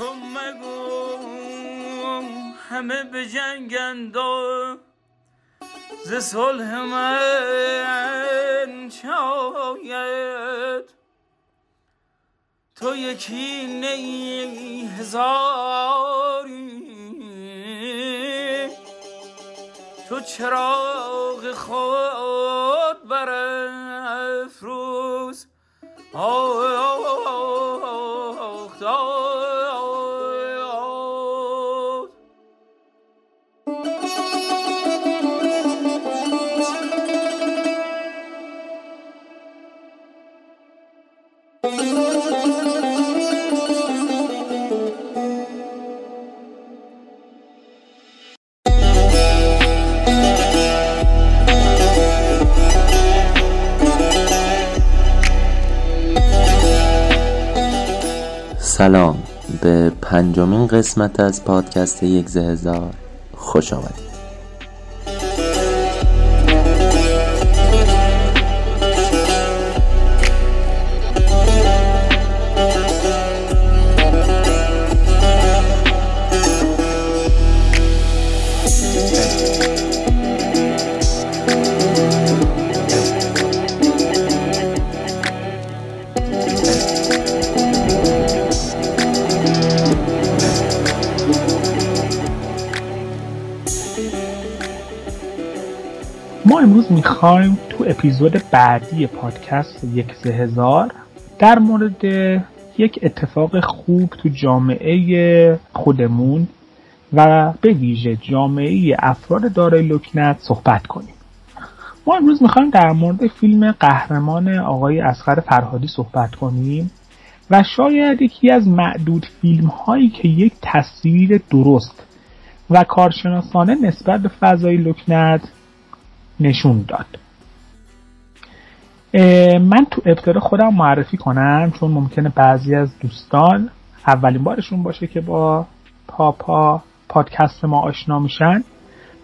تو مگو همه به جنگند و ز صلح من چاید تو یکی نی هزاری. تو چراغ خود برافروز. سلام. به پنجمین قسمت از پادکست یک هزار خوش آمدید. می‌خوایم تو اپیزود بعدی پادکست یک هزار در مورد یک اتفاق خوب تو جامعه خودمون و به ویژه جامعه افراد دارای لکنت صحبت کنیم. ما امروز می‌خوایم در مورد فیلم قهرمان آقای اسخر فرهادی صحبت کنیم و شاید یکی از معدود فیلم هایی که یک تصویر درست و کارشناسانه نسبت به فضای لکنت نشون داد. من تو ابتدا خودم معرفی کنم چون ممکنه بعضی از دوستان اولین بارشون باشه که با پاپا پادکست ما آشنا میشن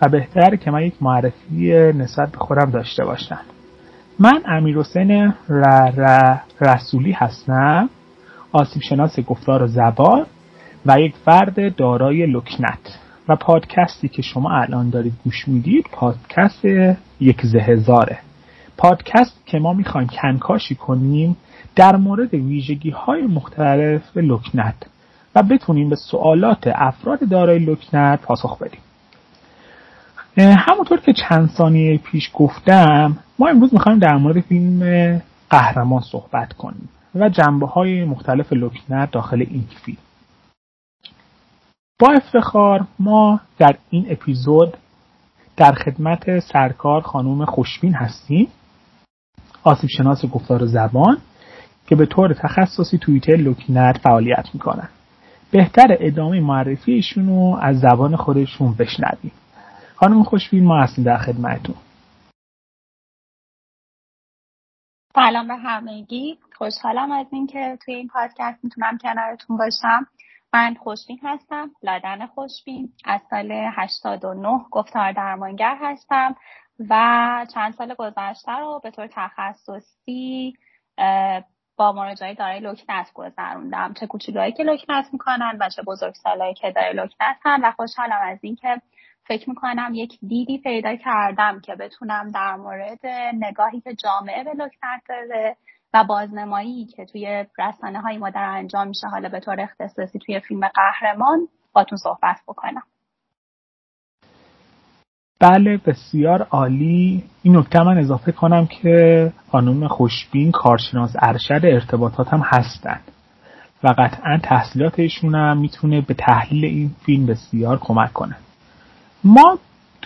و بهتره که من یک معرفی نسبت به خودم داشته باشم من امیر حسین رسولی هستم آسیب شناس گفتار و زبان و یک فرد دارای لکنت. و پادکستی که شما الان دارید گوش می‌دید پادکست یک هزاره پادکست که ما می‌خوایم کنکاشی کنیم در مورد ویژگی های مختلف لکنت و بتونیم به سوالات افراد دارای لکنت پاسخ بدیم. همونطور که چند ثانیه پیش گفتم ما امروز می‌خوایم در مورد فیلم قهرمان صحبت کنیم و جنبه های مختلف لکنت داخل این فیلم. با افتخار ما در این اپیزود در خدمت سرکار خانم خوشبین هستیم آسیب شناس گفتار زبان که به طور تخصصی تو حیطه لکنت فعالیت می‌کنن. بهتر ادامه معرفی ایشون رو از زبان خودشون بشنویم. خانم خوشبین ما هستیم در خدمتتون. سلام به همگی. خوشحالم از اینکه توی این پادکست می‌تونم کنارتون باشم. من خوشبین هستم لادن خوشبین از سال 89 گفتار درمانگر هستم و چند سال گذشته رو به طور تخصصی با مراجعه دارای لکنت گذروندم. چه کوچولوهایی که لکنت می‌کنن و چه بزرگسالایی که دارای لکنت هم. و خوشحالم از اینکه فکر می‌کنم یک دیدی پیدا کردم که بتونم در مورد نگاهی که جامعه به لکنت داره بازنمایی که توی رسانه های ما در انجام میشه حالا به طور اختصاصی توی فیلم قهرمان باتون صحبت بکنم. بله بسیار عالی. این نکته من اضافه کنم که خانم خوشبین کارشناس ارشد ارتباطات هم هستند و قطعا تحصیلات ایشون هم می‌تونه به تحلیل این فیلم بسیار کمک کنه. ما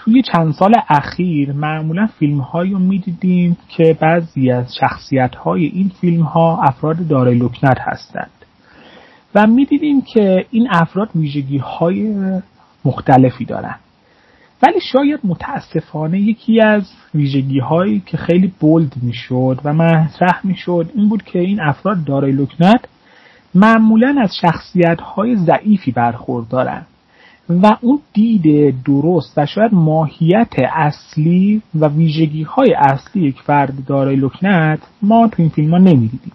توی چند سال اخیر معمولا فیلم هایی رو می‌دیدیم که بعضی از شخصیت های این فیلم ها افراد دارای لکنت هستند. و می‌دیدیم که این افراد ویژگی های مختلفی دارند ولی شاید متاسفانه یکی از ویژگی هایی که خیلی بولد می‌شد و مطرح می‌شد این بود که این افراد دارای لکنت معمولا از شخصیت های ضعیفی برخوردارند و اون دید درست و شاید ماهیت اصلی و ویژگی های اصلی یک فرد دارای لکنت ما تو این فیلم ها نمی‌دیدیم.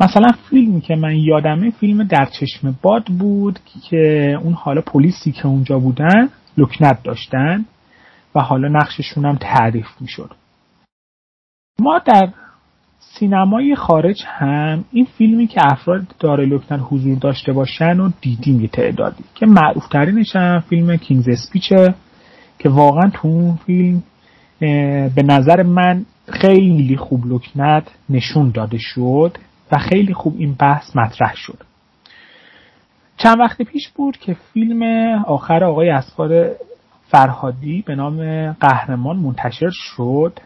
مثلا فیلمی که من یادمه فیلم در چشم باد بود که اون حالا پلیسی که اونجا بودن لکنت داشتن و حالا نقششون هم تعریف می‌شد. ما در سینمای خارج هم این فیلمی که افراد داره لکنت حضور داشته باشن و دیدیم یه تعدادی. که معروف ترینش هم فیلم کینگز اسپیچه که واقعا تو اون فیلم به نظر من خیلی خوب لکنت نشون داده شد و خیلی خوب این بحث مطرح شد. چند وقت پیش بود که فیلم آخر آقای اسقار فرهادی به نام قهرمان منتشر شد.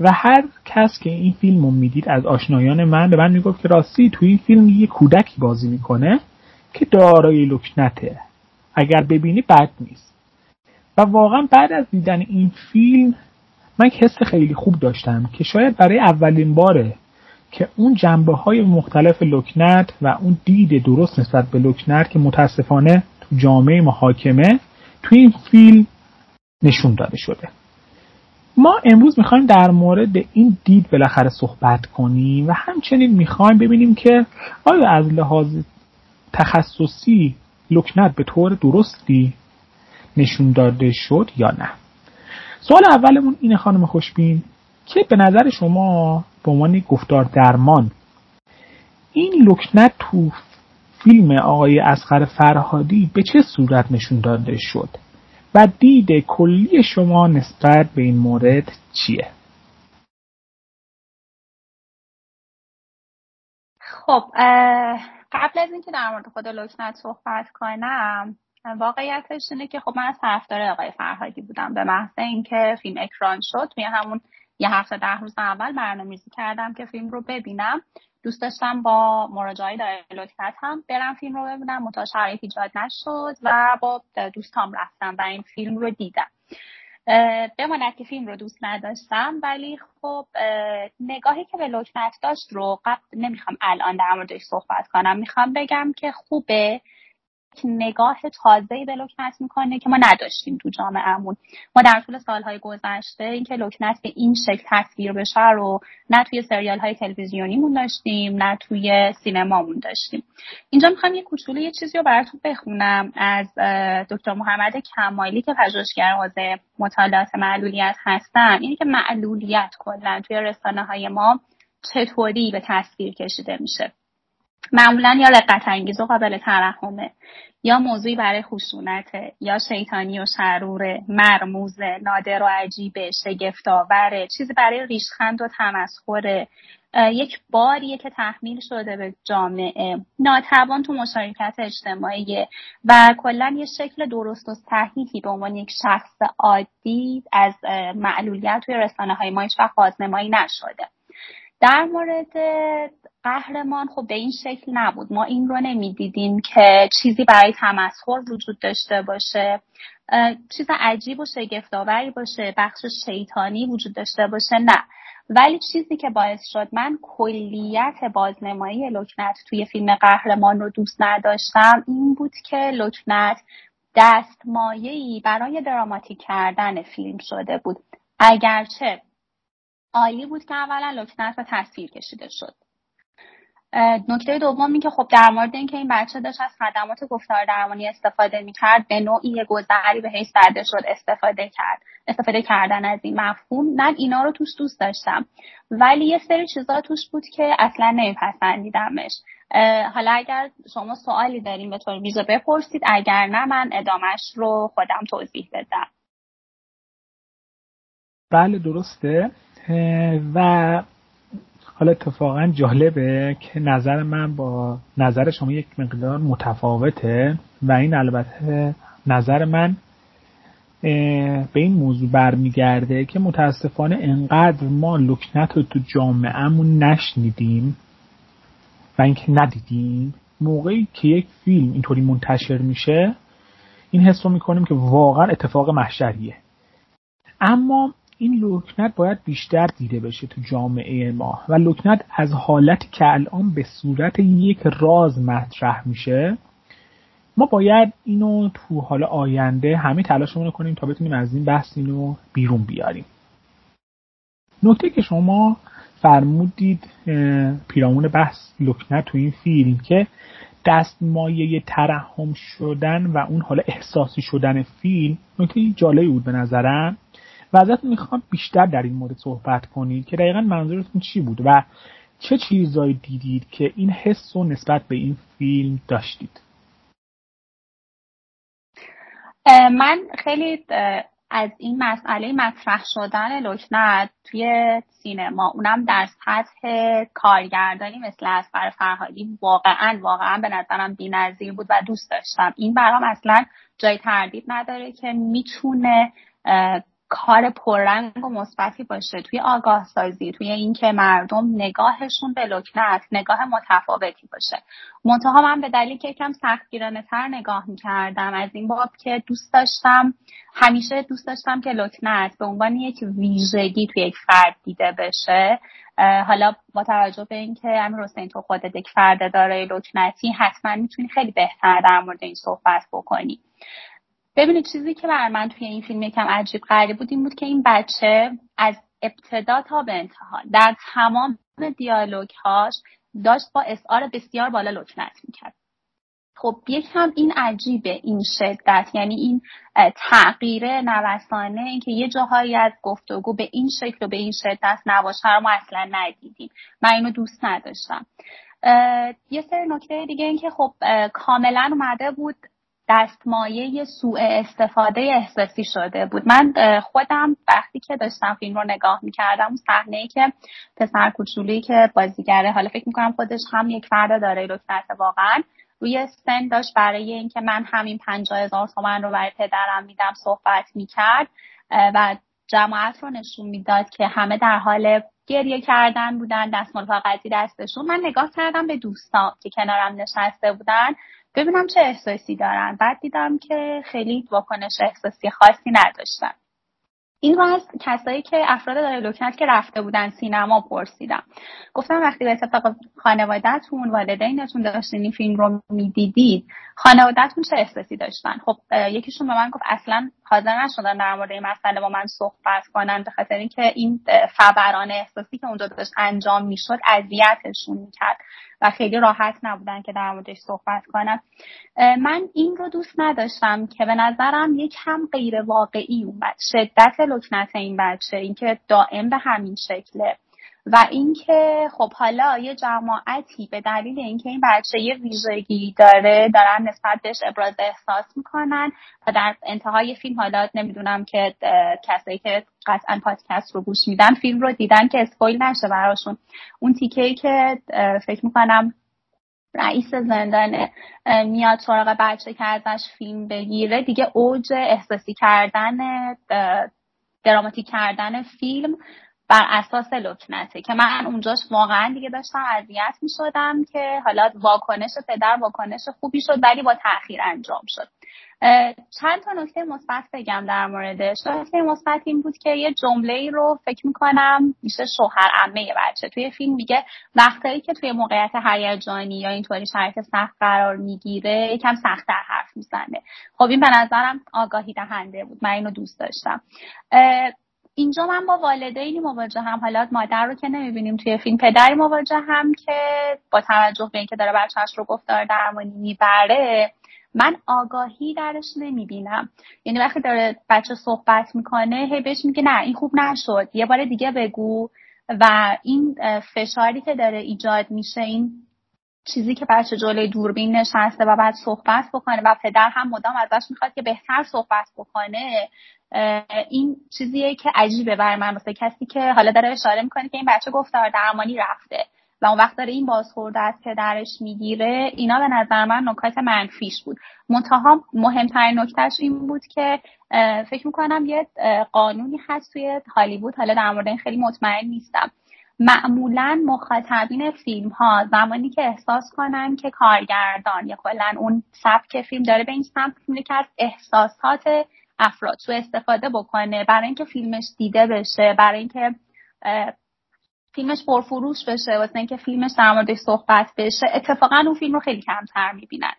و هر کس که این فیلم رو می‌دید از آشنایان من به من می‌گفت که راستی تو این فیلم یه کودکی بازی می‌کنه که دارای لکنته. اگر ببینی بد نیست. و واقعا بعد از دیدن این فیلم من حس خیلی خوب داشتم که شاید برای اولین باره که اون جنبه های مختلف لکنت و اون دید درست نسبت به لکنت که متاسفانه تو جامعه محاکمه تو این فیلم نشون داده شده. ما امروز می‌خوایم در مورد این دید بالاخره صحبت کنیم و همچنین می‌خوایم ببینیم که آیا از لحاظ تخصصی لکنت به طور درستی نشون داده شد یا نه. سوال اولمون اینه خانم خوشبین که به نظر شما به عنوان گفتار درمان این لکنت تو فیلم آقای اسخر فرهادی به چه صورت نشون داده شد؟ و دید کلی شما نسبت به این مورد چیه؟ خب قبل از اینکه در مورد خود لکنت صحبت کنم واقعیتش اینه که خب من از طرفدار آقای فرهادی بودم به محض اینکه فیلم اکران شد توی همون یه هفته ده روز اول برنامه‌ریزی کردم که فیلم رو ببینم دوست داشتم با مراجعه لکنت هم برم فیلم رو ببینم متا شرایط ایجاد نشد و با دوستام رفتم و این فیلم رو دیدم. بماند که فیلم رو دوست نداشتم ولی خب نگاهی که به لکنت داشت رو قبل نمی‌خوام الان در موردش صحبت کنم می‌خوام بگم که خوبه. نگاه تازه‌ای به لکنت می‌کنه که ما نداشتیم تو جامعهمون. ما در طول سالهای گذشته اینکه لکنت به این شکل تصویر بشه رو نه توی سریال های تلویزیونیمون داشتیم نه توی سینمامون داشتیم. اینجا می‌خوام یه کوچولو یه چیزی رو براتون بخونم از دکتر محمد کمالی که پژوهشگر حوزه مطالعات معلولیت هستن. اینه که معلولیت کلا توی رسانه های ما چطوری به تصویر کشیده میشه. معمولا یا رقت انگیز و قابل ترحمه یا موضوعی برای خشونت یا شیطانی و شرور مرموز نادر و عجیبه شگفتآوره چیزی برای ریشخند و تمسخر یک باریه که تحمیل شده به جامعه. ناتوان تو مشارکت اجتماعی و کلا یه شکل درست و صحیحی به عنوان یک شخص عادی از معلولیت توی رسانه های ما هیچ وقت بازنمایی نشده. در مورد قهرمان خب به این شکل نبود. ما این رو نمی‌دیدیم که چیزی برای تمسخر وجود داشته باشه. چیز عجیب و شگفتآوری باشه بخش شیطانی وجود داشته باشه نه. ولی چیزی که باعث شد من کلیت بازنمایی لکنت توی فیلم قهرمان رو دوست نداشتم این بود که لکنت دستمایه‌ای برای دراماتیک کردن فیلم شده بود. اگرچه عالی بود که اولا لکنت به تصویر کشیده شد. نکته دوم این که خب در مورد اینکه این بچه داشت از خدمات گفتار درمانی استفاده می‌کرد به نوعی گذری به حیث زده شد استفاده کرد. استفاده کردن از این مفهوم. من اینا رو توش دوست داشتم. ولی یه سری چیزا توش بود که اصلا نمیپسندیدمش. حالا اگر شما سوالی داریم به طور ویژه بپرسید. اگر نه من ادامش رو خودم توضیح بدم. بله درسته. و حالا اتفاقا جالبه که نظر من با نظر شما یک مقدار متفاوته و این البته نظر من به این موضوع برمیگرده که متاسفانه انقدر ما لکنت رو تو جامعهمون نشنیدیم و اینکه ندیدیم موقعی که یک فیلم اینطوری منتشر میشه این حس رو می‌کنیم که واقعا اتفاق محشریه. اما این لکنت باید بیشتر دیده بشه تو جامعه ما و لکنت از حالتی که الان به صورت یک راز مطرح میشه ما باید اینو تو حال آینده همه تلاشمون کنیم تا بتونیم از این بحث اینو بیرون بیاریم. نکته که شما فرمودید پیرامون بحث لکنه تو این فیلم که دستمایه ترحم شدن و اون حالا احساسی شدن فیلم نکته جالبی بود به نظرم. و ازتون می‌خوام بیشتر در این مورد صحبت کنید که دقیقا منظورتون چی بود و چه چیزایی دیدید که این حس و نسبت به این فیلم داشتید؟ من خیلی از این مسئله مطرح شدن لکنت توی سینما اونم در سطح کارگردانی مثل اسقر فرهادی واقعا واقعا به نظرم بی‌نظیر بود و دوست داشتم. این برام اصلا جای تردید نداره که می‌تونه کار پررنگ و مثبتی باشه. توی آگاه سازی توی اینکه مردم نگاهشون به لکنت نگاه متفاوتی باشه. منتها من به دلیل که یکم سختگیرانه تر نگاه می‌کردم از این باب که دوست داشتم همیشه دوست داشتم که لکنت به عنوان یک ویژگی توی یک فرد دیده بشه. حالا با توجه به اینکه امیر حسین تو خودت یک فرد داره لکنتی حتما می‌تونی خیلی بهتر در مورد این صحبت بکنی. ببینید چیزی که بر من توی این فیلم یکم عجیب غریب بود این بود که این بچه از ابتدا تا به انتها در تمام دیالوگ هاش داشت با اسعار بسیار بالا لکنت می‌کرد. خب یکم این عجیبه این شدت یعنی این تغییر نوسانه اینکه یه جاهایی از گفتگو به این شکل و به این شدت نباشه رو ما اصلا ندیدیم. من اینو دوست نداشتم. یه سری نکته دیگه این که خب کاملا اومده بود دستمایه سوء استفاده احساسی شده بود. من خودم وقتی که داشتم فیلم رو نگاه می‌کردم اون صحنه که پسر کوچولویی که بازیگره حالا فکر می‌کنم خودش هم یک فرد داره لکنت واقعا روی سن داشت برای اینکه من همین پنجاه هزار تومن رو برای پدرم میدم صحبت می‌کرد و جماعت رو نشون می‌داد که همه در حال گریه کردن بودن دستمال فقطی دستشون. من نگاه کردم به دوستان که کنارم نشسته بودن. ببینم چه احساسی دارن. بعد دیدم که خیلی واکنش احساسی خاصی نداشتن. این رو از کسایی که افراد داره لکنت که رفته بودن سینما پرسیدم. گفتم وقتی به اتفاق خانوادهتون والدینتون داشتین این فیلم رو می‌دیدید خانوادهتون چه احساسی داشتن؟ خب یکیشون به من گفت اصلا حاضر نشدن در مورد این مسئله با من صحبت کنن به خاطر اینکه این فبران احساسی که اونجا داشت انجام می‌شد اذیتشون می‌کرد. و خیلی راحت نبودن که در موردش صحبت کنم. من این رو دوست نداشتم که به نظرم یک هم غیر واقعی اومد شدت لکنت این بچه. اینکه دائم به همین شکله. و اینکه خب حالا یه جماعتی به دلیل اینکه این بچه یه ویژگی داره دارن نسبت بهش ابراز احساس می‌کنن و در انتهای فیلم حالا نمی‌دونم که کسایی که قطعا پادکست رو گوش میدن فیلم رو دیدن که اسپویل نشه براشون. اون تیکه که فکر می‌کنم رئیس زندان میاد سراغ بچه که ازش فیلم بگیره دیگه اوج احساسی کردن دراماتیک کردن فیلم بر اساس لکنته که من اونجاش واقعا دیگه داشتم اذیت می شدم که حالا واکنش پدر واکنش خوبی شد ولی با تاخیر انجام شد. چند تا نکته مثبت بگم در موردش. نکته مثبت این بود که یه جمله ای رو فکر می‌کنم میشه شوهر عمه بچه. توی فیلم میگه وقتایی که توی موقعیت هیجانی یا اینطوری شرایط سخت قرار می‌گیره یکم سختتر حرف می‌زنه. خب این به نظرم آگاهی دهنده بود. من اینو دوست داشتم. اینجا من با والدینی مواجه هم حالا مادر رو که نمی‌بینیم توی فیلم پدری مواجه هم که با توجه به اینکه داره بچهش رو گفتار درمانی می‌بره من آگاهی درش نمی‌بینم. یعنی وقتی داره بچه صحبت می‌کنه هی بهش میگه نه این خوب نشد. یه بار دیگه بگو. و این فشاری که داره ایجاد میشه این چیزی که بچه جلوی دوربین نشسته و بعد صحبت بکنه و پدر هم مدام ازش می‌خواد که بهتر صحبت بکنه این چیزیه که عجیبه بر من. واسه کسی که حالا داره اشاره می‌کنه که این بچه گفتار درمانی رفته و اون وقت داره این بازخورده از پدرش می‌گیره اینا به نظر من نکات منفیش بود. منتها مهمترین نکتهش این بود که فکر می‌کنم یه قانونی هست توی هالیوود. حالا در مورد این خیلی مطمئن نیستم. معمولا مخاطبین فیلم ها زمانی که احساس کنن که کارگردان یا کلا اون سبک فیلم داره به این سمت که از احساسات افراد سو استفاده بکنه برای اینکه فیلمش دیده بشه برای اینکه فیلمش پرفروش بشه واسه اینکه فیلمش در موردش صحبت بشه اتفاقا اون فیلم رو خیلی کمتر می‌بینن.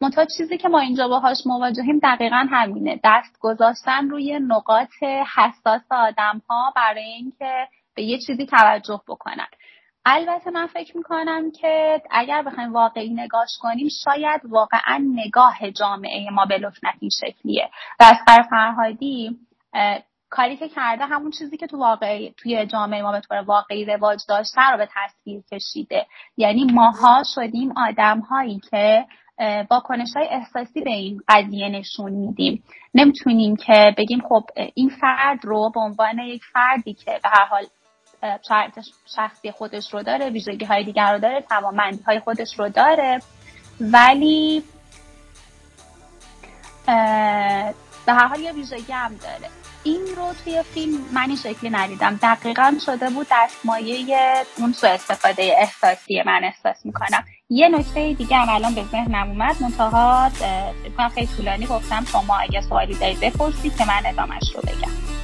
منتها چیزی که ما اینجا باهاش مواجهیم دقیقا همینه. دست گذاشتن روی نقاط حساس آدم ها برای اینکه به یه چیزی توجه بکنن. البته من فکر می‌کنم که اگر بخوایم واقعی نگاش کنیم شاید واقعا نگاه جامعه ما به لکنت این شکلیه. و از فرهادی کاری که کرده همون چیزی که تو واقعی توی جامعه ما به طور واقعی رواج داشته رو به تصویر کشیده. یعنی ماها شدیم آدم هایی که واکنش های احساسی به این قضیه نشون میدیم. نمی‌تونیم که بگیم خب این فرد رو به عنوان یک فردی که به هر حال شخصی خودش رو داره ویژگی های دیگر رو داره توانمندی های خودش رو داره. ولی به هر حال یه ویژگی هم داره. این رو توی فیلم من این شکلی ندیدم. دقیقا شده بود دستمایه اون سو استفاده احساسی من احساس می‌کنم. یه نکته دیگه هم الان به ذهنم اومد. منتها خیلی طولانی گفتم. شما اگه سوالی دارید بپرسید که من ادامش رو بگم.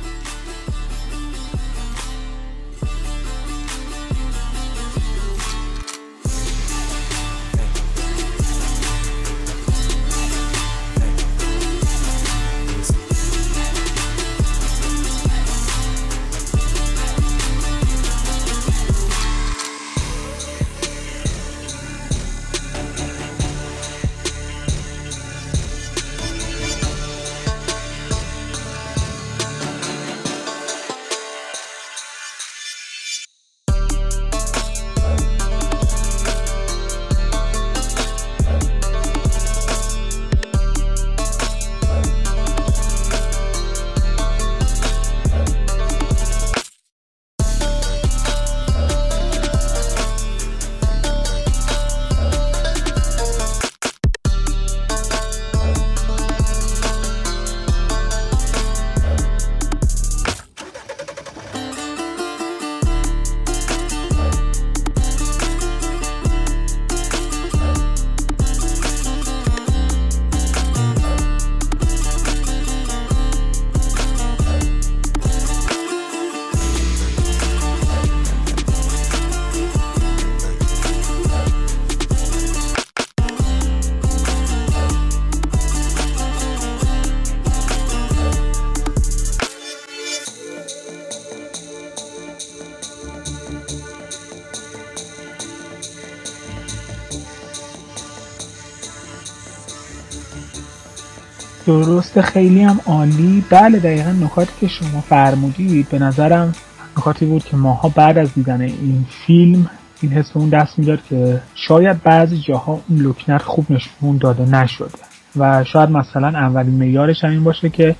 درست خیلی هم عالی. بله دقیقا نکاتی که شما فرمودید به نظرم نکاتی بود که ماها بعد از دیدن این فیلم این حس اون دست می‌داد که شاید بعضی جاها اون لکنت خوب نشون داده نشده. و شاید مثلا اولین میارش این باشه که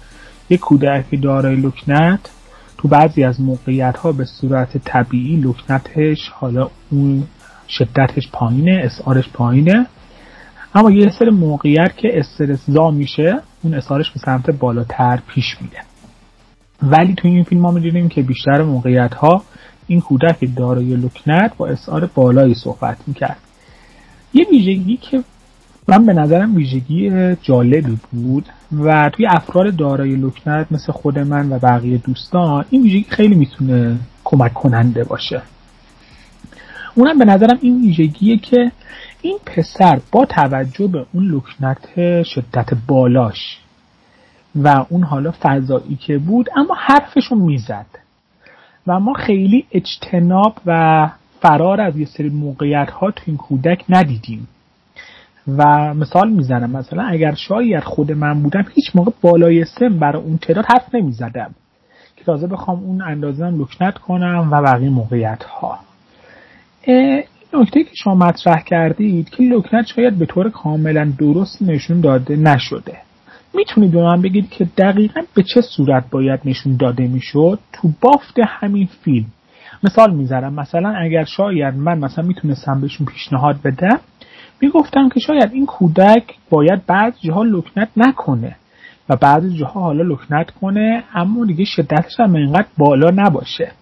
یک کودک دارای لکنت تو بعضی از موقعیت ها به صورت طبیعی لکنتش حالا اون شدتش پایینه اسعارش پایینه. اما یه سر موقعیت که استرسزا میشه اون اثارش به سمت بالاتر پیش میره. ولی توی این فیلم ما می‌دونیم که بیشتر موقعیت ها این کودک دارای لکنت با اسعار بالایی صحبت می‌کرد. یه ویژگی که من به نظرم ویژگی جالبی بود و توی افراد دارای لکنت مثل خود من و بقیه دوستان این ویژگی خیلی می‌تونه کمک کننده باشه. اونم به نظرم این ویژگیه که این پسر با توجه به اون لکنت شدت بالاش و اون حالا فضایی که بود اما حرفشو می‌زد. و ما خیلی اجتناب و فرار از یه سری موقعیت ها تو این کودک ندیدیم. و مثال می‌زنم مثلا اگر شاید خود من بودم هیچ موقع بالای سن برای اون تعداد حرف نمی‌زدم که تازه بخوام اون اندازه لکنت کنم و بقیه موقعیت ها نکته که شما مطرح کردید که لکنت شاید به طور کاملا درست نشون داده نشده. می‌تونید به من بگید که دقیقا به چه صورت باید نشون داده می‌شد؟ تو بافت همین فیلم. مثال می‌ذارم مثلا اگر شاید من مثلا می‌تونستم بهشون پیشنهاد بدم می‌گفتم که شاید این کودک باید بعض جاها لکنت نکنه و بعضی جاها حالا لکنت کنه اما دیگه شدتش هم اینقدر بالا نباشه.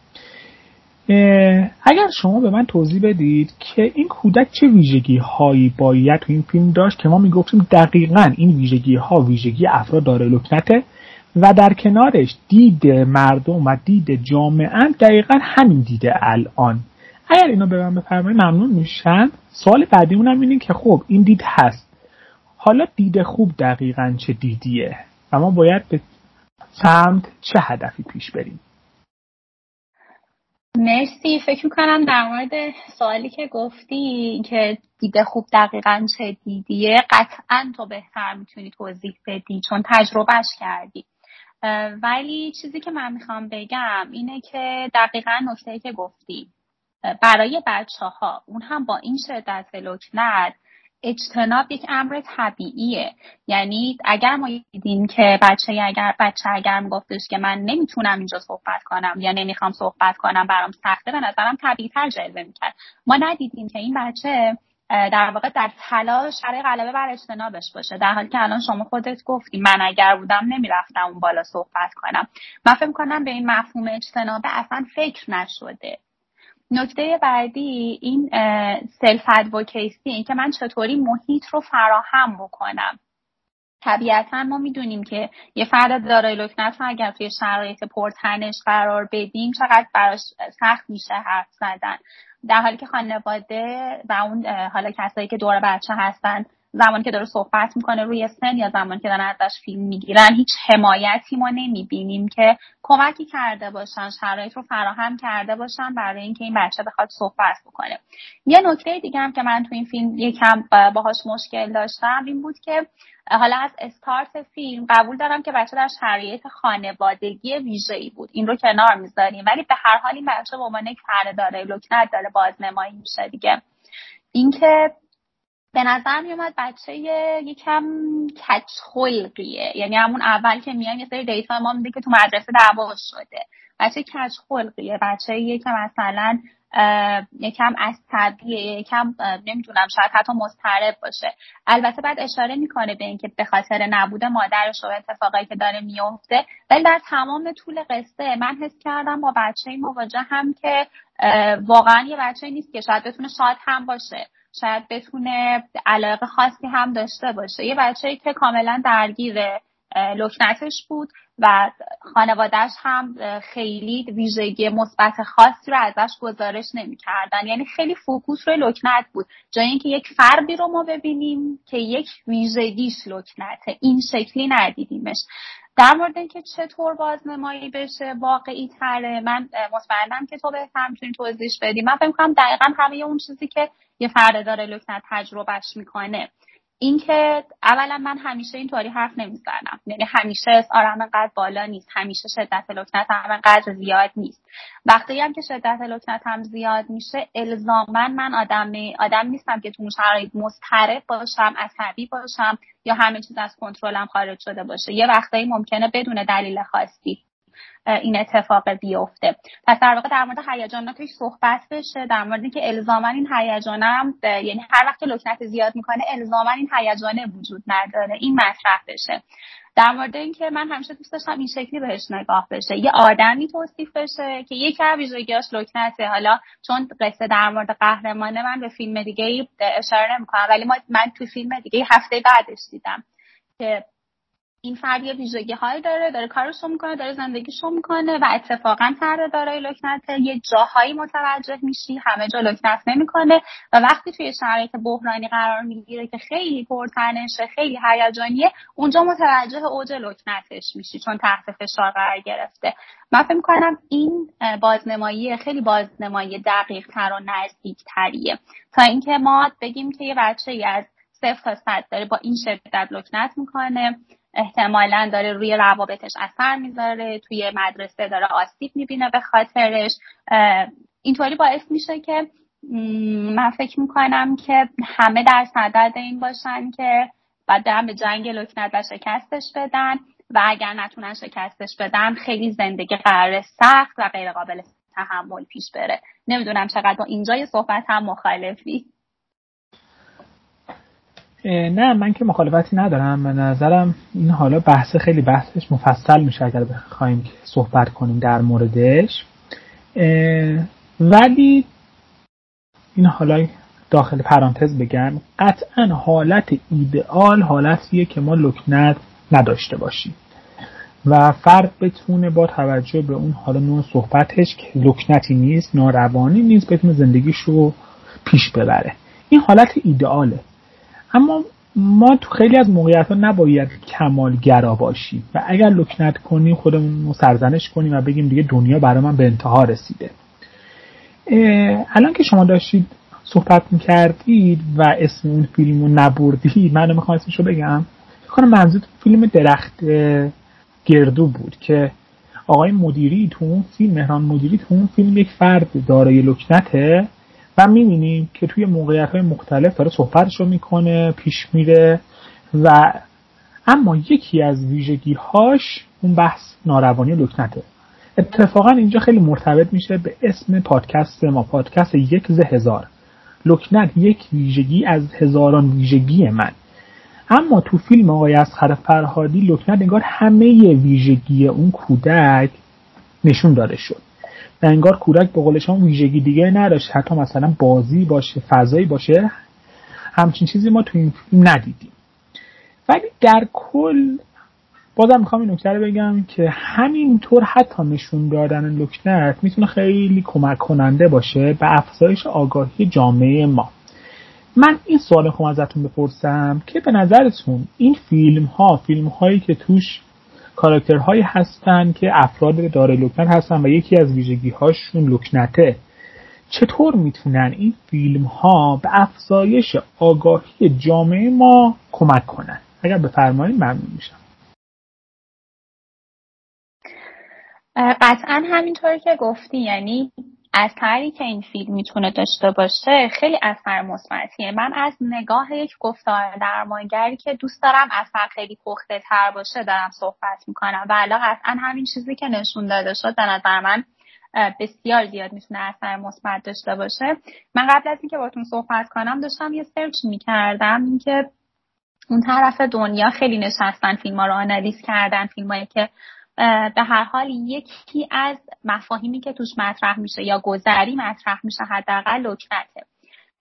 اگر شما به من توضیح بدید که این کودک چه ویژگی هایی باید تو این فیلم داشت که ما می‌گفتیم دقیقا این ویژگی ها ویژگی افراد داره لکنته و در کنارش دید مردم و دید جامعه دقیقا همین دیده الان. اگر اینو به من بفرمایید ممنون میشن سوال بعدی هم اینه که خب این دید هست. حالا دید خوب دقیقا چه دیدیه؟ و ما باید به سمت چه هدفی پیش بریم؟ مرسی. فکر می‌کنم در مورد سوالی که گفتی که دیده خوب دقیقا چه دیدیه قطعا تو بهتر می‌تونی توضیح بدی چون تجربهش کردی. ولی چیزی که من می‌خوام بگم اینه که دقیقا نکته که گفتی برای بچه ها اون هم با این شدت لکنت اجتناب یک امر طبیعیه. یعنی اگر ما دیدیم که بچه اگر بچه اگر میگفتش که من نمی‌تونم اینجا صحبت کنم یا نمی‌خوام صحبت کنم برام سخته به نظرم طبیعی تر جلوه می‌کرد. ما ندیدیم که این بچه در واقع در تلاش برای غلبه بر اجتنابش باشه. در حالی که الان شما خودت گفتی من اگر بودم نمی‌رفتم اون بالا صحبت کنم. من فکر کنم به این مفهوم اجتنابه اصلا فکر نشده. نکته بعدی این self-advocacy این که من چطوری محیط رو فراهم بکنم. طبیعتا ما می‌دونیم که یه فرد دارای لکنت رو اگر توی شرایط پرتنش قرار بدیم چقدر براش سخت میشه حرف زدن. در حالی که خانواده و اون حالا کسایی که دور بچه هستن زمانی که داره صحبت می‌کنه روی سن یا زمانی که دارن ازش فیلم می‌گیرن هیچ حمایتی ما نمی‌بینیم که کمکی کرده باشن شرایط رو فراهم کرده باشن برای اینکه این بچه بخواد صحبت بکنه. یه نکته دیگه هم که من تو این فیلم یکم باهاش مشکل داشتم این بود که حالا از استارت فیلم قبول دارم که بچه در شرایط خانوادگی ویژه‌ای بود. این رو کنار می‌ذاریم. ولی به هر حال این بچه به عنوان یک داره لکنت داره بازنمایی میشه دیگه. اینکه به نظر میومد بچه یکم کچ خلقیه یعنی همون اول که میایم یه سری دیتا ما میده که تو مدرسه دعوا شده. بچه کچ خلقیه بچه که مثلا یکم عصبیه یکم نمی‌دونم شاید حتی مضطرب باشه. البته بعد اشاره می‌کنه به اینکه به خاطر نبود مادرش و اتفاقایی که داره میفته ولی در تمام طول قصه من حس کردم با بچه مواجه هم که واقعا یه بچه نیست که شاید بتونه شاد هم باشه. شاید بتونه علاقه خاصی هم داشته باشه. یه بچه که کاملا درگیر لکنتش بود و خانوادهش هم خیلی ویژگی مثبت خاصی رو ازش گزارش نمی‌کردن. یعنی خیلی فوکوس روی لکنت بود. جای اینکه یک فردی رو ما ببینیم که یک ویژگیش لکنته. این شکلی ندیدیمش. در مورد اینکه چطور بازنمایی بشه واقعی تره من مطمئنم که تو بهتر می‌تونی توضیح بدی. من فکر کنم دقیقا همه اون چیزی که یه فرد داره لکنت تجربهش می‌کنه. اینکه اولا من همیشه اینطوری حرف نمی‌زنم. یعنی همیشه اسارم انقدر بالا نیست. همیشه شدت لکنت هم انقدر زیاد نیست. وقتی هم که شدت لکنت هم زیاد میشه الزاما من آدم آدم نیستم که تو شرایط مضطرب باشم عصبی باشم یا همه چیز از کنترلم خارج شده باشه. یه وقتایی ممکنه بدون دلیل خاصی این اتفاق بیفته. پس در واقع در مورد هیجاناتش صحبت بشه در مورد که الزاما این هیجانم یعنی هر وقت لکنت زیاد می‌کنه الزاما این هیجانه وجود نداره این مطرح بشه. در مورد اینکه من همیشه دوست داشتم این شکلی بهش نگاه بشه. یه آدمی توصیف بشه که یکی از ویژگیاش لکنته. حالا چون قصه در مورد قهرمانه من به فیلم دیگه اشاره نمی‌کنم ولی من تو فیلم دیگه هفته بعدش دیدم که این فرد یه ویژگی هایی داره داره کارشو می‌کنه داره زندگیشو می‌کنه و اتفاقا فرد دارای لکنت یه جاهایی متوجه میشی همه جا لکنت نمی‌کنه و وقتی توی شرایط بحرانی قرار می‌گیره که خیلی پرتنشه خیلی هیجانیه اونجا متوجه اوج لکنتش میشی چون تحت فشار قرار گرفته. من فکر می‌کنم این بازنمایی خیلی بازنمایی دقیق تر و نزدیک تریه تا اینکه ما بگیم که یه بچه از صفر تا صد داره با این شدت لکنت می‌کنه احتمالا داره روی روابطش اثر می‌ذاره توی مدرسه داره آسیب می‌بینه به خاطرش. اینطوری باعث میشه که من فکر می‌کنم که همه در صدد این باشن که بعد به جنگ لکنت و شکستش بدن و اگر نتونن شکستش بدن خیلی زندگی قرار سخت و غیر قابل تحمل پیش بره. نمی‌دونم چقدر با اینجای صحبت هم مخالفی. نه من که مخالفتی ندارم. به نظرم این حالا بحث خیلی بحثش مفصل میشه اگر بخوایم صحبت کنیم در موردش. ولی این حالا داخل پرانتز بگم قطعا حالت ایدئال حالتیه که ما لکنت نداشته باشیم. و فرد بتونه با توجه به اون حالا نوع صحبتش که لکنتی نیست ناروانی نیست بتونه زندگیش رو پیش ببره. این حالت ایدئاله. اما ما تو خیلی از موقعیت ها نباید کمالگرا باشیم و اگر لکنت کنیم خودمون رو سرزنش کنیم و بگیم دیگه دنیا برای من به انتها رسیده. الان که شما داشتید صحبت می‌کردید و اسم اون فیلم رو نبردید من می‌خوام اسمش رو بگم کنم منظور فیلم درخت گردو بود که آقای مدیری تو اون فیلم مهران مدیری تو اون فیلم یک فرد دارای لکنته. و می‌بینیم که توی موقعیت های مختلف داره صحبتش رو می‌کنه پیش میره و اما یکی از ویژگی هاش اون بحث ناروانی لکنته. اتفاقا اینجا خیلی مرتبط میشه به اسم پادکست ما پادکست یک ز هزار. لکنت یک ویژگی از هزاران ویژگی من. اما تو فیلم آقای اسخر فرهادی لکنت انگار همه ویژگی اون کودک نشون داده شد. و انگار کودک به قول شما ویژگی دیگه نداشت. حتی مثلا بازی باشه فضایی باشه همچین چیزی ما تو این فیلم ندیدیم. ولی در کل بازم می‌خوام این نکته رو بگم که همینطور حتی نشون دادن لکنت می‌تونه خیلی کمک کننده باشه به افزایش آگاهی جامعه ما. من این سوال خواهم ازتون بپرسم که به نظرتون این فیلم ها فیلم هایی که توش کاراکترهایی هستن که افراد داره لکنت هستن و یکی از ویژگی هاشون لکنته چطور می‌تونن این فیلم ها به افزایش آگاهی جامعه ما کمک کنن؟ اگر بفرمایید ممنون میشم. قطعا همینطوری که گفتی یعنی اثری که این فیلم می‌تونه داشته باشه خیلی اثر مثبتیه. من از نگاه یک گفتار درمانگری که دوست دارم اثر خیلی پخته تر باشه دارم صحبت می‌کنم. و الان قطعا همین چیزی که نشون داده شد به نظر من بسیار زیاد می‌تونه اثر مثبت داشته باشه. من قبل از اینکه باتون صحبت کنم داشتم یه سرچ می‌کردم اینکه اون طرف دنیا خیلی نشستن فیلم ها رو آنالیز کردن فیلم که به هر حال یکی از مفاهیمی که توش مطرح میشه یا گذری مطرح میشه حداقل لکنته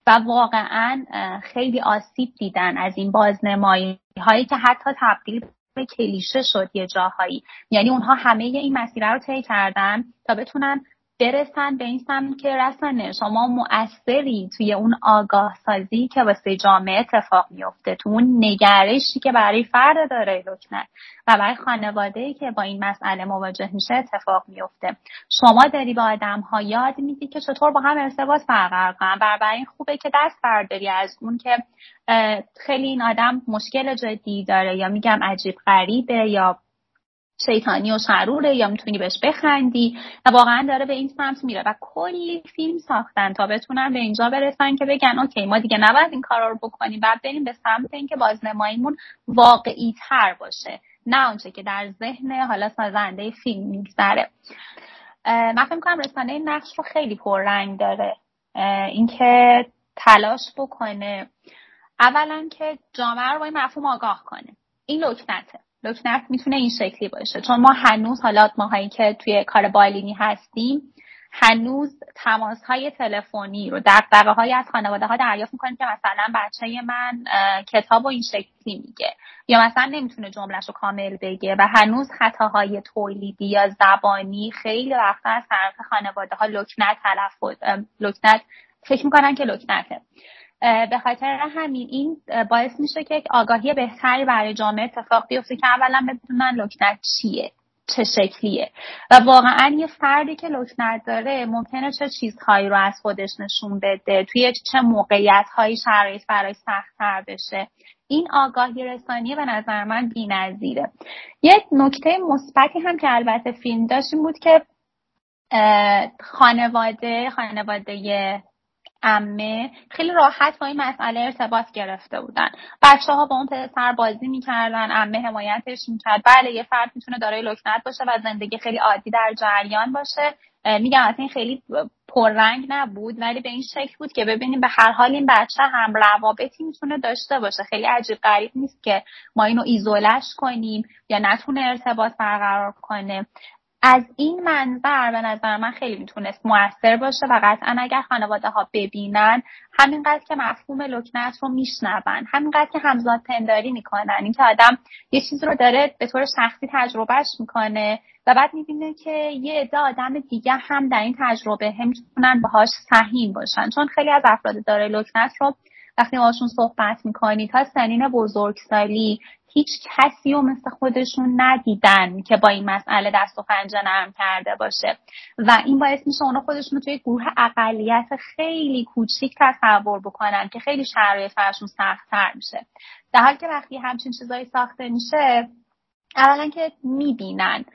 و واقعا خیلی آسیب دیدن از این بازنمایی هایی که حتی تبدیل به کلیشه شد یه جاهایی. یعنی اونها همه این مسیره رو طی کردن تا بتونن برسن به این سمت که رسانه شما مؤثری توی اون آگاه سازی که واسه جامعه اتفاق میفته تو اون نگرشی که برای فرد داره لکنت و برای خانواده که با این مسئله مواجه میشه اتفاق میفته. شما داری با آدم ها یاد میدی که چطور با هم ارتباط برقرار کنن برای این خوبه که دست برداری از اون که خیلی این آدم مشکل جدی داره یا میگم عجیب غریبه یا شیطانی و شروره یا می‌تونی بهش بخندی. و واقعا داره به این سمت میره و کلی فیلم ساختن تا بتونن به اینجا برسن که بگن اوکی ما دیگه نباید این کارا رو بکنیم. بعد بریم به سمت اینکه بازنماییمون واقعی تر باشه نه اونچه که در ذهن حالا سازنده فیلم میگذره. من فکر می‌کنم رسانه نقش رو خیلی پررنگ داره. اینکه تلاش بکنه اولا که جامعه رو با این مفهوم آگاه کنه. این لکنته لکنت می‌تونه این شکلی باشه. چون ما هنوز حالا ماهایی که توی کار بالینی هستیم هنوز تماس های تلفنی رو دقدقه های از خانواده ها دریافت می‌کنیم که مثلا بچه من کتاب و این شکلی میگه. یا مثلا نمی‌تونه جملهش رو کامل بگه و هنوز خطاهای تولیدی یا زبانی خیلی وقتا از طرف خانواده ها لکنت تلفظ لکنت فکر می‌کنن که لکنته. به خاطر همین این باعث میشه که آگاهی بهتری برای جامعه اتفاق بیفته که اولا بدونن لکنت چیه چه شکلیه. و واقعا یه فردی که لکنت داره ممکنه چه چیزهایی رو از خودش نشون بده توی چه موقعیت هایی شرایط برای سختتر بشه. این آگاهی رسانی به نظر من بی‌نظیره. یک نکته مثبتی هم که البته فیلم داشت این بود که خانواده خانواده امه خیلی راحت با این مسئله ارتباط گرفته بودن. بچه ها با اون پسر بازی می‌کردن امه حمایتش می‌کرد. بله یه فرد می‌تونه دارای لکنت باشه و زندگی خیلی عادی در جریان باشه. میگم این خیلی پررنگ نبود ولی به این شکل بود که ببینیم به هر حال این بچه هم روابطی می‌تونه داشته باشه. خیلی عجیب غریب نیست که ما اینو ایزولش کنیم یا نتونه ارتباط برقرار کنه. از این منظر به نظر من خیلی می‌تونست موثر باشه و قطعا اگر خانواده ها ببینن همینقدر که مفهوم لکنت رو میشنون همینقدر که همزاد پنداری می‌کنن. اینکه آدم یه چیز رو داره به طور شخصی تجربهش می‌کنه و بعد می‌بینه که یه عده آدم دیگه هم در این تجربه هم می‌تونن باهاش سهیم باشن. چون خیلی از افراد داره لکنت رو وقتی باشون صحبت می‌کنی تا سنین بزرگسالی هیچ کسی رو مثل خودشون ندیدن که با این مسئله دست و پنجه نرم کرده باشه. و این باعث میشه اونا خودشون رو توی گروه اقلیت خیلی کوچیک تصور بکنن که خیلی شرایط فرشون سختتر میشه. در حالی که وقتی همچین چیزایی ساخته میشه اولا که می‌بینن.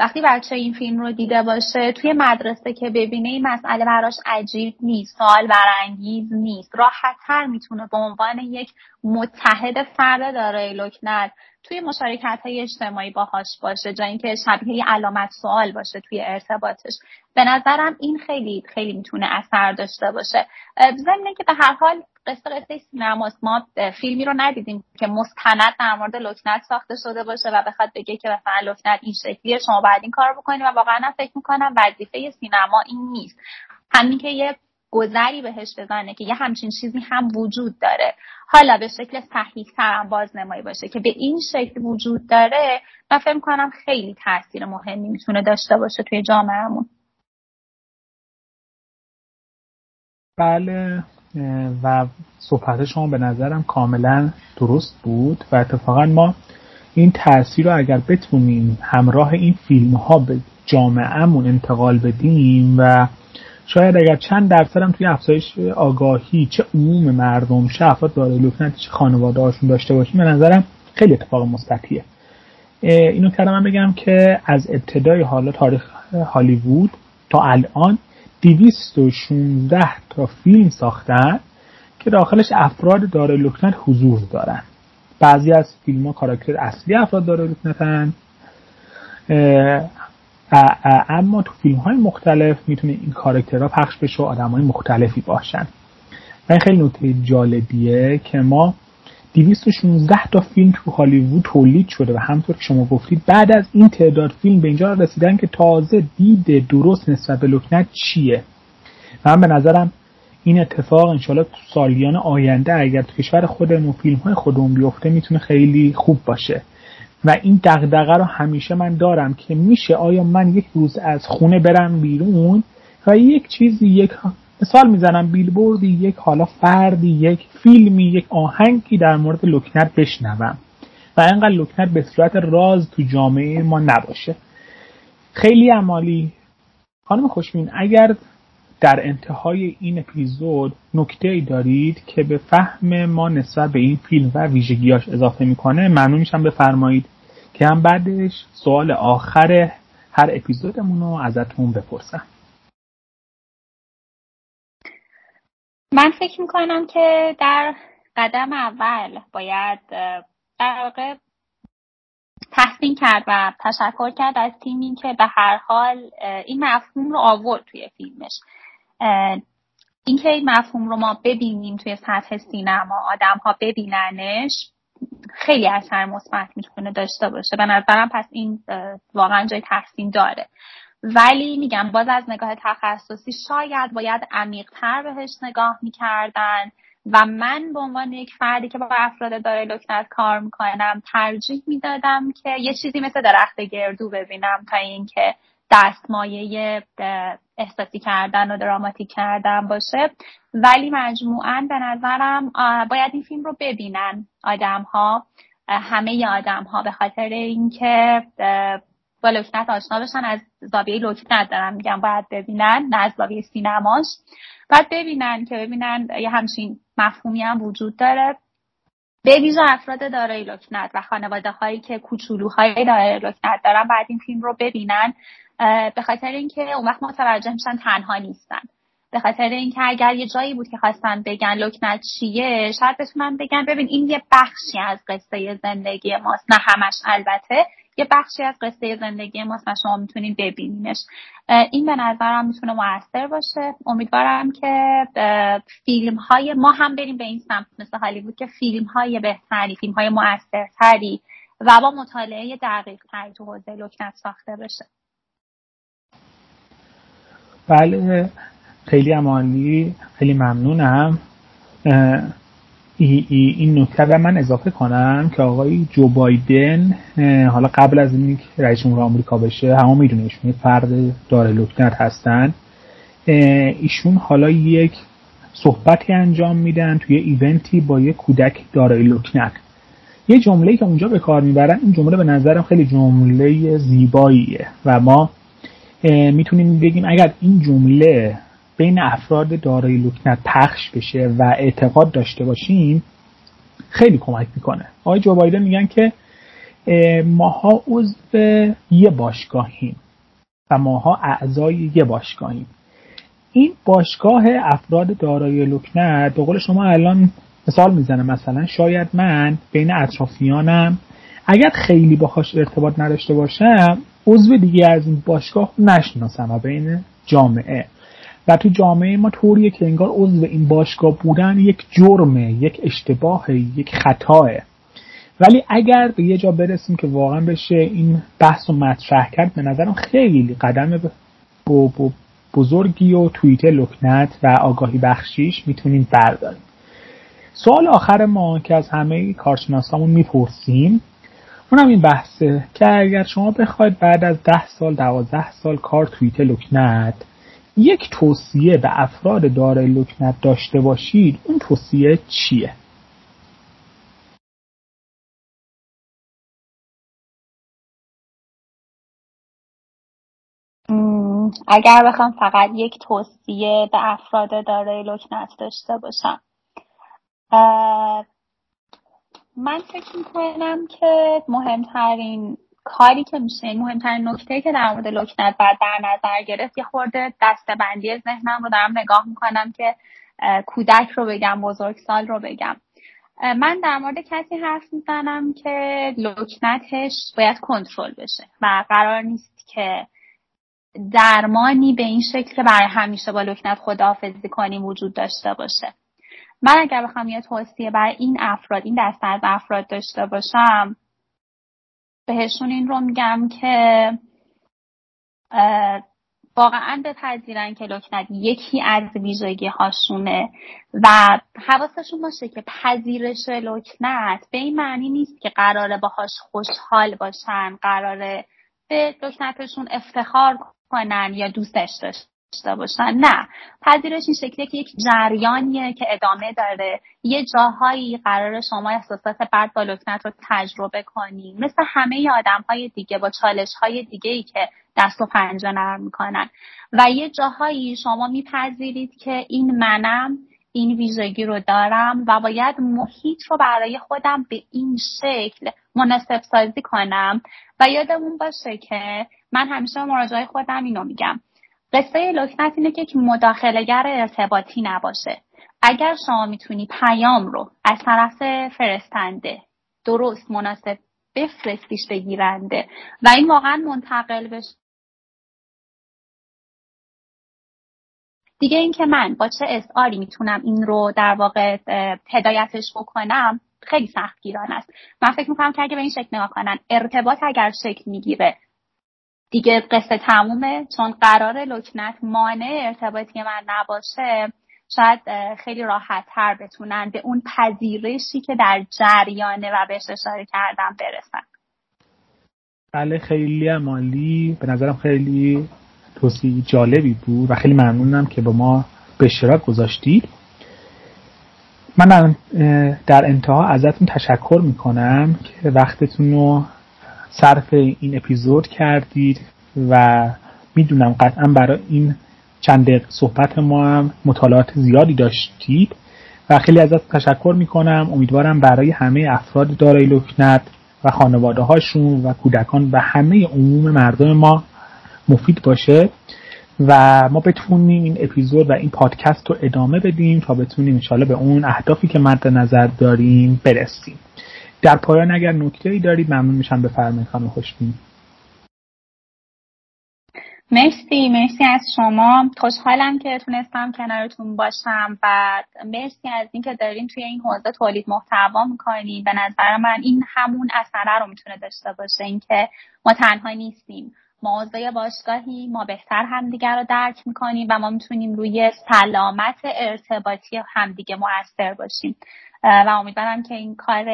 وقتی بچه این فیلم رو دیده باشه توی مدرسه که ببینه این مسئله براش عجیب نیست سوال برانگیز نیست. راحتتر می‌تونه به عنوان یک متحد فرد دارای لکنت توی مشارکت های اجتماعی باهاش باشه جا اینکه شبیه علامت سوال باشه توی ارتباطش. به نظرم این خیلی خیلی می‌تونه اثر داشته باشه. ضمن که به هر حال قصه قصه سینماست. ما فیلمی رو ندیدیم که مستند در مورد لکنت ساخته شده باشه و بخواد بگه که مثلا لکنت این شکلیه شما باید این کار بکنید و واقعا فکر می‌کنم وظیفه سینما این نیست. همین که یه گذری بهش بزنه که یه همچین چیزی هم وجود داره. حالا به شکل صحیح تر بازنمایی باشه که به این شکل وجود داره من فکر کنم خیلی تاثیر مهمی می‌تونه داشته باشه توی جامعهمون. بله و صحبت شما به نظرم کاملا درست بود و اتفاقا ما این تاثیر رو اگر بتونیم همراه این فیلم ها به جامعهمون انتقال بدیم و شاید اگر چند درصد هم توی افزایش آگاهی چه عموم مردم چه افراد دارای لکنت چه خانواده هاشون داشته باشیم به نظرم خیلی اتفاق مثبتیه اینو کردم من بگم که از ابتدای حالا تاریخ هالیوود تا الان 216 تا فیلم ساختن که داخلش افراد دارای لکنت حضور دارن. بعضی از فیلم ها کاراکتر اصلی افراد دارای لکنتن اما تو فیلم های مختلف می‌تونه این کاراکترها پخش بشه و آدم های مختلفی باشن. و این خیلی نکته جالبیه که ما 216 تا فیلم تو هالیوود تولید شده و همطور که شما گفتید بعد از این تعداد فیلم به اینجا رسیدن که تازه دید درست نسبت به لکنت چیه. من به نظرم این اتفاق انشالله تو سالیان آینده اگر تو کشور خودمون فیلم های خودمون بیفته می‌تونه خیلی خوب باشه. و این دغدغه رو همیشه من دارم که میشه آیا من یک روز از خونه برم بیرون و یک چیزی یک مثال می‌زنم بیلبوردی یک حالا فردی یک فیلمی یک آهنگی در مورد لکنت بشنوم. و اینقدر لکنت به صورت راز تو جامعه ما نباشه. خیلی عمالی. خانم خوشبین اگر در انتهای این اپیزود نکته ای دارید که به فهم ما نسبت به این فیلم و ویژگیاش اضافه می‌کنه ممنون میشم بفرمایید. که هم بعدش سوال آخر هر اپیزودمون رو ازتون بپرسم. من فکر می‌کنم که در قدم اول باید در واقع تحسین کرد و تشکر کرد از تیمی که به هر حال این مفهوم رو آورد توی فیلمش. اینکه این مفهوم رو ما ببینیم توی سطح سینما آدم ها ببیننش خیلی اثر مثبت می‌تونه داشته باشه. به نظرم پس این واقعا جای تحسین داره. ولی میگم باز از نگاه تخصصی شاید باید عمیقتر بهش نگاه می‌کردن و من به عنوان یک فردی که با افراد داره لکنت کار می‌کنم ترجیح می‌دادم که یه چیزی مثل درخت گردو ببینم تا اینکه دستمایه احساسی کردن و دراماتیک کردن باشه. ولی مجموعا به نظرم باید این فیلم رو ببینن آدم ها همه آدم ها به خاطر اینکه با لکنت آشنا بشن. از زاویه لکنت دارم میگم باید ببینن نه از زاویه سینماش. باید ببینن که ببینن یه همچین مفهومی هم وجود داره. به ویژه افراد دارای لکنت و خانواده هایی که کوچولوهای دارای لکنت دارن باید این فیلم رو ببینن به خاطر اینکه اون وقت متوجه میشن تنها نیستن. به خاطر اینکه اگر یه جایی بود که خواستن بگن لکنت چیه شاید بتونن بگن ببین این یه بخشی از قصه زندگی ماست نه همش البته. یه بخشی از قصه زندگی ماست و شما می‌تونید ببینینش. این به نظرم می‌تونه موثر باشه. امیدوارم که فیلم های ما هم بریم به این سمت مثل هالیوود که فیلم های بهتری فیلم های موثرتری و با مطالعه دقیق تری تو حوزه لکنت ساخته بشه. بله خیلی عمالی خیلی ممنونم. ای ای این نکته و من اضافه کنم که آقای جو بایدن حالا قبل از اینکه رئیس جمهور آمریکا بشه همه می‌دونه ایشون فرد داره لکنت هستن. ایشون حالا یک صحبتی انجام میدن توی ایونتی با یه کودک دارای لکنت یه جمله که اونجا به کار می‌برن این جمله به نظرم خیلی جمله زیباییه. و ما می‌تونیم بگیم اگر این جمله بین افراد دارای لکنت پخش بشه و اعتقاد داشته باشیم خیلی کمک می‌کنه. آقای جو بایدن میگن که ماها عضو یه باشگاهیم و ماها اعضای یه باشگاهیم. این باشگاه افراد دارای لکنت به قول شما الان مثال می‌زنم مثلا شاید من بین اطرافیانم اگر خیلی باهاش ارتباط نداشته باشم عضو دیگه از این باشگاه نشناسم و بین جامعه. و تو جامعه ما طوریه که انگار عضو این باشگاه بودن یک جرمه یک اشتباه یک خطاه ولی اگر به یه جا برسیم که واقعا بشه این بحث و مطرح کرد به نظرم خیلی قدم بزرگی و توییت لکنت و آگاهی بخشیش می‌تونیم برداریم. سوال آخر ما که از همه کارشناسامون می‌پرسیم اونم این بحثه که اگر شما بخواید بعد از ده سال دوازده سال کار توییت لکنت یک توصیه به افراد دارای لکنت داشته باشید اون توصیه چیه؟ اگر بخوام فقط یک توصیه به افراد دارای لکنت داشته باشم. من فکر می‌کنم که مهمترین کاری که میشه مهمترین نکته که در مورد لکنت بعد در نظر گرفت یه خورده دستبندی ذهنم رو دارم نگاه می‌کنم که کودک رو بگم بزرگسال رو بگم. من در مورد کسی حرف می‌زنم که لکنتش باید کنترل بشه و قرار نیست که درمانی به این شکل که برای همیشه با لکنت خداحافظی کنیم وجود داشته باشه. من اگر بخوام یه توصیه برای این افراد این دسته از افراد داشته باشم بهشون این رو میگم که واقعا بپذیرن که لکنت یکی از ویژگی هاشونه و حواسشون باشه که پذیرش لکنت به این معنی نیست که قراره باهاش خوشحال باشن قراره به لکنتشون افتخار کنن یا دوستش داشته باشن. نه پذیرش این شکلیه که یک جریانیه که ادامه داره. یه جاهایی قرار شما احساسات بد با لکنت رو تجربه کنی. مثل همه آدم های دیگه با چالش های دیگه ای که دست و پنجه نرم می‌کنن. و یه جاهایی شما میپذیرید که این منم این ویژگی رو دارم و باید محیط رو برای خودم به این شکل مناسب سازی کنم. و یادمون باشه که من همیشه مراجعه خودم اینو میگم. قصه لکنت اینه که یک مداخلگر ارتباطی نباشه. اگر شما می‌تونی پیام رو از طرف فرستنده درست مناسب بفرستیش بگیرنده و این واقعا منتقل بشه. دیگه اینکه من با چه اسعاری می‌تونم این رو در واقع هدایتش بکنم خیلی سخت گیران است. من فکر می‌کنم که اگه به این شکل نگاه کنن ارتباط اگر شکل می‌گیره دیگه قصه تمومه. چون قرار لکنت مانع ارتباطی من نباشه شاید خیلی راحت تر بتونن به اون پذیرشی که در جریانه و بهش اشاره کردم برسن. بله خیلی عمالی به نظرم خیلی توصیه جالبی بود و خیلی ممنونم که با ما به اشتراک گذاشتید من در انتها ازتون تشکر می‌کنم که وقتتون رو صرف این اپیزود کردید و می‌دونم قطعا برای این چند دقیقه صحبت ما هم مطالعات زیادی داشتید و خیلی ازت تشکر می‌کنم. امیدوارم برای همه افراد دارای لکنت و خانواده هاشون و کودکان و همه عموم مردم ما مفید باشه و ما بتونیم این اپیزود و این پادکست رو ادامه بدیم تا بتونیم انشاءالله به اون اهدافی که مد نظر داریم برسیم. در پایان اگر نکته ای دارید ممنون میشم. بفرمایید خانم خوشبین. مرسی. مرسی از شما. خوشحالم که تونستم کنارتون باشم. و مرسی از اینکه دارین توی این حوزه تولید محتوا می‌کنید به نظر من این همون اثره رو می‌تونه داشته باشه. اینکه ما تنها نیستیم. ما عضو باشگاهی ما بهتر همدیگر رو درک می‌کنیم و ما می‌تونیم روی سلامت ارتباطی همدیگه موثر باشیم. و امیدوارم که این کار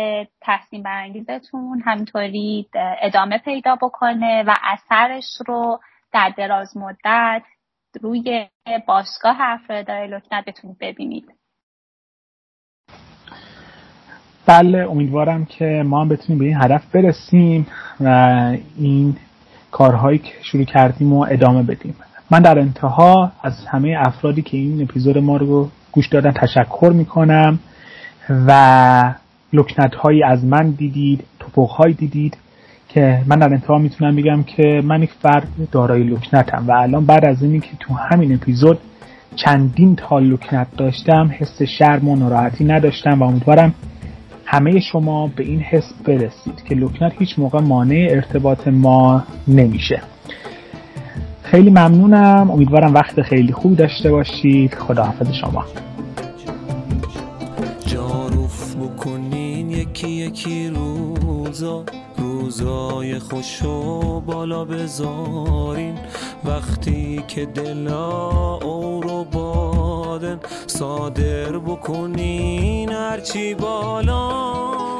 تحسین برانگیزتون همینطوری ادامه پیدا بکنه و اثرش رو در دراز مدت روی باشگاه افرادای لکنت بتونید ببینید. بله امیدوارم که ما هم بتونیم به این هدف برسیم و این کارهایی که شروع کردیم و ادامه بدیم. من در انتها از همه افرادی که این اپیزود ما رو گوش دادن تشکر می‌کنم. و لکنت هایی از من دیدید توپخ هایی دیدید که من در انتها می‌تونم بگم که من یک فرد دارای لکنتم و الان بعد از اینی که تو همین اپیزود چندین تا لکنت داشتم حس شرم و ناراحتی نداشتم و امیدوارم همه شما به این حس برسید که لکنت هیچ موقع مانع ارتباط ما نمیشه. خیلی ممنونم. امیدوارم وقت خیلی خوب داشته باشید. خداحافظ شما. بکنین یکی یکی روزا روزای خوشو بالا بذارین. وقتی که دلا او رو بادن صادر بکنین هرچی بالا.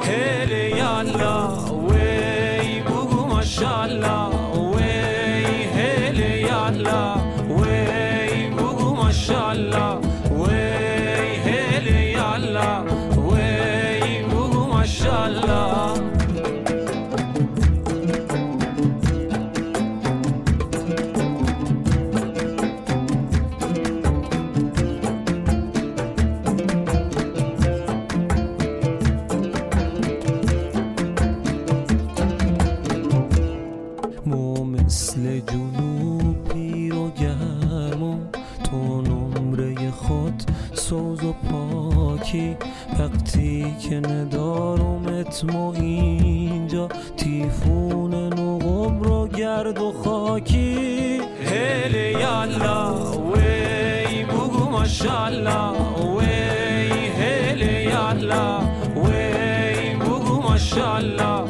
هلی یالا وی بگو ماشالله ماشالله ندارمت ما اینجا تیفون نقم رو گرد و خاکی. هلی یالا وی بگو ماشالله وی هلی یالا وی بگو ماشالله